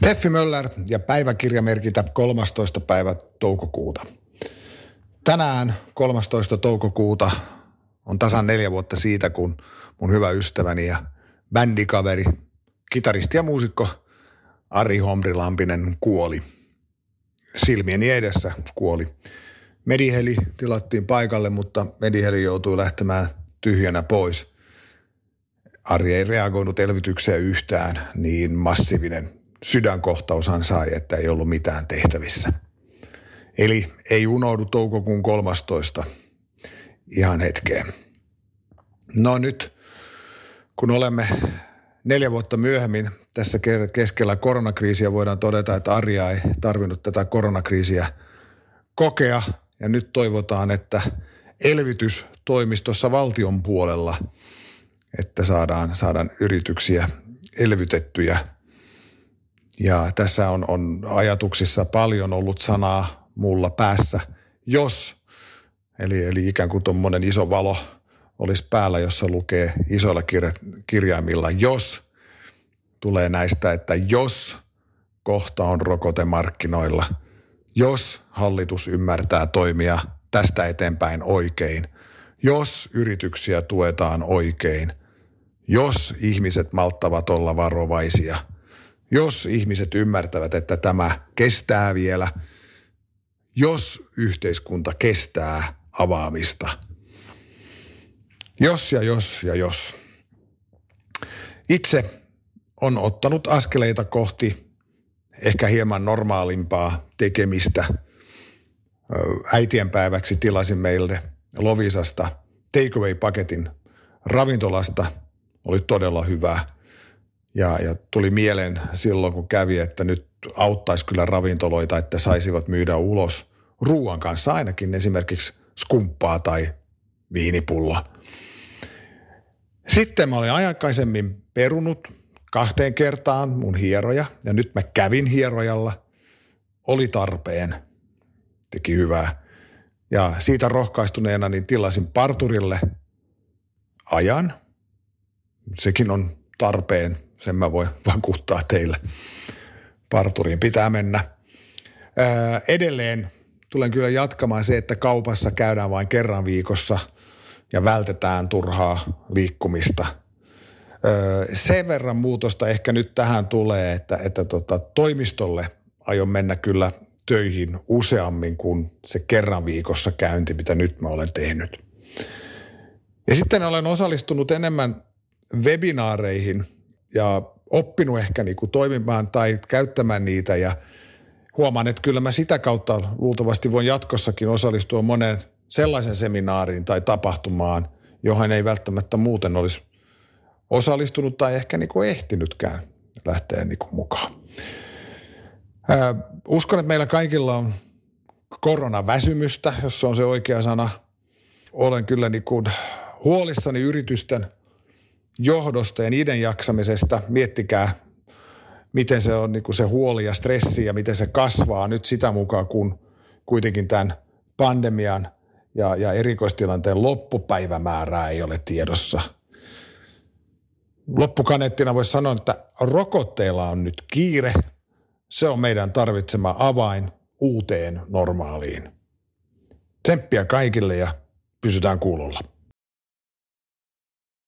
Steffi Möller ja päiväkirjamerkintä 13. päivä toukokuuta. Tänään 13. toukokuuta on tasan neljä vuotta siitä, kun mun hyvä ystäväni ja bändikaveri, kitaristi ja muusikko Ari Homri Lampinen kuoli. Silmieni edessä kuoli. Mediheli tilattiin paikalle, mutta Mediheli joutui lähtemään tyhjänä pois. Ari ei reagoinut elvytykseen yhtään, niin massiivinen sydänkohtaushan sai, että ei ollut mitään tehtävissä. Eli ei unohdu toukokuun 13. ihan hetkeen. No nyt, kun olemme neljä vuotta myöhemmin tässä keskellä koronakriisiä, voidaan todeta, että Arja ei tarvinnut tätä koronakriisiä kokea. Ja nyt toivotaan, että elvytystoimistossa valtion puolella, että saadaan, saadaan yrityksiä elvytettyjä – ja tässä on, on ajatuksissa paljon ollut sanaa mulla päässä, jos, eli, eli ikään kuin tuommoinen iso valo olisi päällä, jossa lukee isoilla kir- kirjaimilla, jos. Tulee näistä, että jos kohta on rokotemarkkinoilla, jos hallitus ymmärtää toimia tästä eteenpäin oikein, jos yrityksiä tuetaan oikein, jos ihmiset malttavat olla varovaisia – jos ihmiset ymmärtävät, että tämä kestää vielä, jos yhteiskunta kestää avaamista. Jos ja jos ja jos. Itse on ottanut askeleita kohti ehkä hieman normaalimpaa tekemistä. Äitienpäiväksi tilasin meille Lovisasta takeaway-paketin ravintolasta. Oli todella hyvää ja, ja tuli mieleen silloin, kun kävi, että nyt auttaisi kyllä ravintoloita, että saisivat myydä ulos ruoan kanssa ainakin esimerkiksi skumppaa tai viinipulloa. Sitten mä olin aikaisemmin perunut kahteen kertaan mun hieroja ja nyt mä kävin hierojalla. Oli tarpeen, teki hyvää. Ja siitä rohkaistuneena niin tilasin parturille ajan. Sekin on tarpeen sen mä voin vakuuttaa teille. Parturiin pitää mennä. Ää, edelleen tulen kyllä jatkamaan se, että kaupassa käydään vain kerran viikossa ja vältetään turhaa liikkumista. Öö, sen verran muutosta ehkä nyt tähän tulee, että, että tota, toimistolle aion mennä kyllä töihin useammin kuin se kerran viikossa käynti, mitä nyt mä olen tehnyt. Ja sitten olen osallistunut enemmän webinaareihin – ja oppinut ehkä niin kuin toimimaan tai käyttämään niitä ja huomaan, että kyllä mä sitä kautta luultavasti voin jatkossakin osallistua moneen sellaisen seminaariin tai tapahtumaan, johon ei välttämättä muuten olisi osallistunut tai ehkä niin kuin ehtinytkään lähteä niin kuin mukaan. Ää, uskon, että meillä kaikilla on koronaväsymystä, jos se on se oikea sana. Olen kyllä niin kuin huolissani yritysten – johdosta ja niiden jaksamisesta. Miettikää, miten se on niin kuin se huoli ja stressi ja miten se kasvaa nyt sitä mukaan, kun kuitenkin tämän pandemian ja, ja erikoistilanteen loppupäivämäärää ei ole tiedossa. Loppukaneettina voisi sanoa, että rokotteilla on nyt kiire. Se on meidän tarvitsema avain uuteen normaaliin. Tsemppiä kaikille ja pysytään kuulolla.